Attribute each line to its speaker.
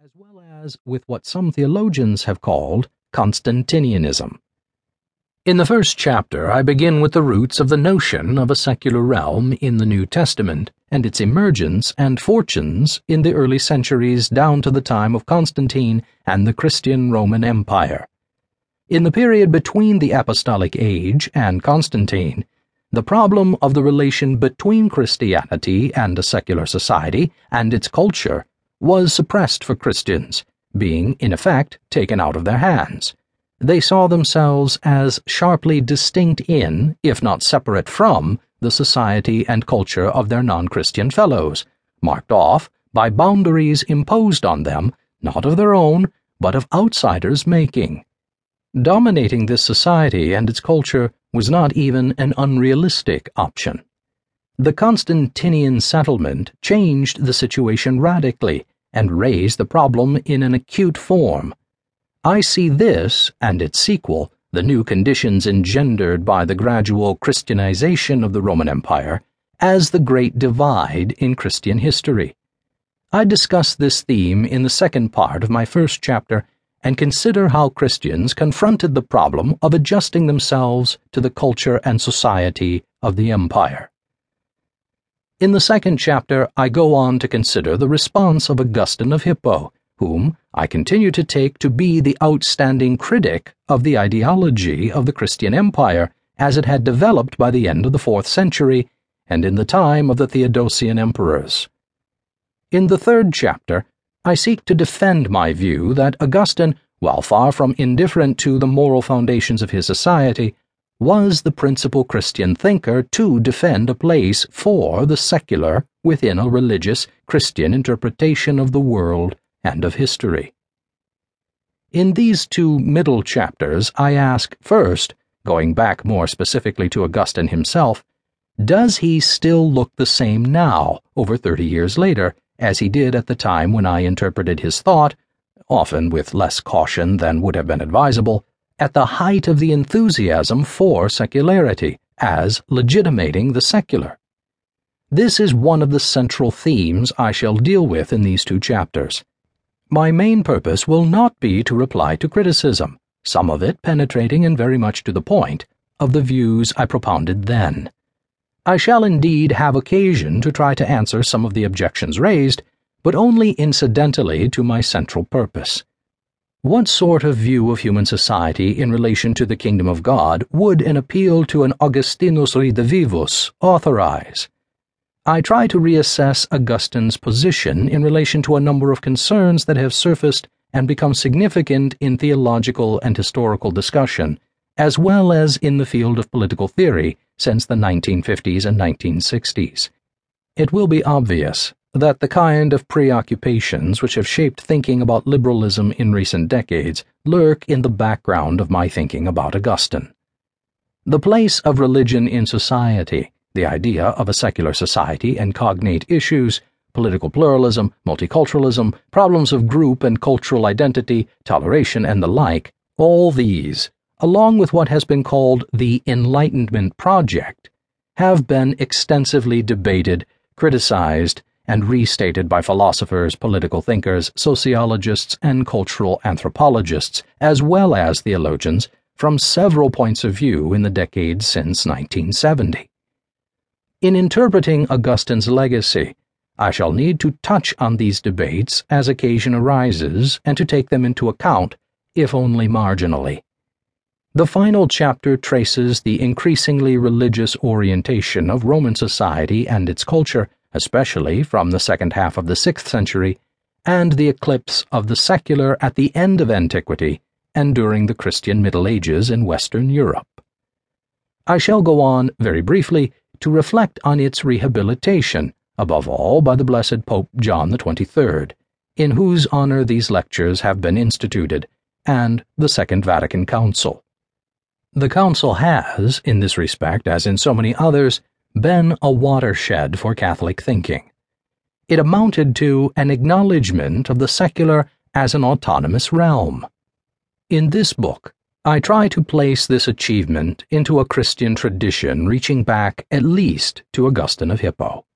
Speaker 1: as well as with what some theologians have called Constantinianism. In the first chapter, I begin with the roots of the notion of a secular realm in the New Testament and its emergence and fortunes in the early centuries down to the time of Constantine and the Christian Roman Empire. In the period between the Apostolic Age and Constantine, the problem of the relation between Christianity and a secular society and its culture was suppressed for Christians, being, in effect, taken out of their hands. They saw themselves as sharply distinct in, if not separate from, the society and culture of their non Christian fellows, marked off by boundaries imposed on them, not of their own, but of outsiders' making. Dominating this society and its culture was not even an unrealistic option. The Constantinian settlement changed the situation radically and raise the problem in an acute form. I see this and its sequel, the new conditions engendered by the gradual Christianization of the Roman Empire, as the great divide in Christian history. I discuss this theme in the second part of my first chapter and consider how Christians confronted the problem of adjusting themselves to the culture and society of the empire. In the second chapter, I go on to consider the response of Augustine of Hippo, whom I continue to take to be the outstanding critic of the ideology of the Christian empire as it had developed by the end of the fourth century and in the time of the Theodosian emperors. In the third chapter, I seek to defend my view that Augustine, while far from indifferent to the moral foundations of his society, was the principal Christian thinker to defend a place for the secular within a religious Christian interpretation of the world and of history. In these two middle chapters, I ask first, going back more specifically to Augustine himself, does he still look the same now, over 30 years later, as he did at the time when I interpreted his thought, often with less caution than would have been advisable, at the height of the enthusiasm for secularity, as legitimating the secular. This is one of the central themes I shall deal with in these two chapters. My main purpose will not be to reply to criticism, some of it penetrating and very much to the point, of the views I propounded then. I shall indeed have occasion to try to answer some of the objections raised, but only incidentally to my central purpose. What sort of view of human society in relation to the kingdom of God would an appeal to an Augustinus redivivus authorize? I try to reassess Augustine's position in relation to a number of concerns that have surfaced and become significant in theological and historical discussion, as well as in the field of political theory since the 1950s and 1960s. It will be obvious that the kind of preoccupations which have shaped thinking about liberalism in recent decades lurk in the background of my thinking about Augustine. The place of religion in society, the idea of a secular society and cognate issues, political pluralism, multiculturalism, problems of group and cultural identity, toleration, and the like, all these along with what has been called the Enlightenment Project, have been extensively debated, criticized, and restated by philosophers, political thinkers, sociologists, and cultural anthropologists, as well as theologians, from several points of view in the decades since 1970. In interpreting Augustine's legacy, I shall need to touch on these debates as occasion arises and to take them into account, if only marginally. The final chapter traces the increasingly religious orientation of Roman society and its culture, especially from the second half of the sixth century, and the eclipse of the secular at the end of antiquity and during the Christian Middle Ages in Western Europe. I shall go on, very briefly, to reflect on its rehabilitation, above all by the blessed Pope John the Twenty-third, in whose honor these lectures have been instituted, and the Second Vatican Council. The Council has, in this respect as in so many others, been a watershed for Catholic thinking. It amounted to an acknowledgement of the secular as an autonomous realm. In this book, I try to place this achievement into a Christian tradition reaching back at least to Augustine of Hippo.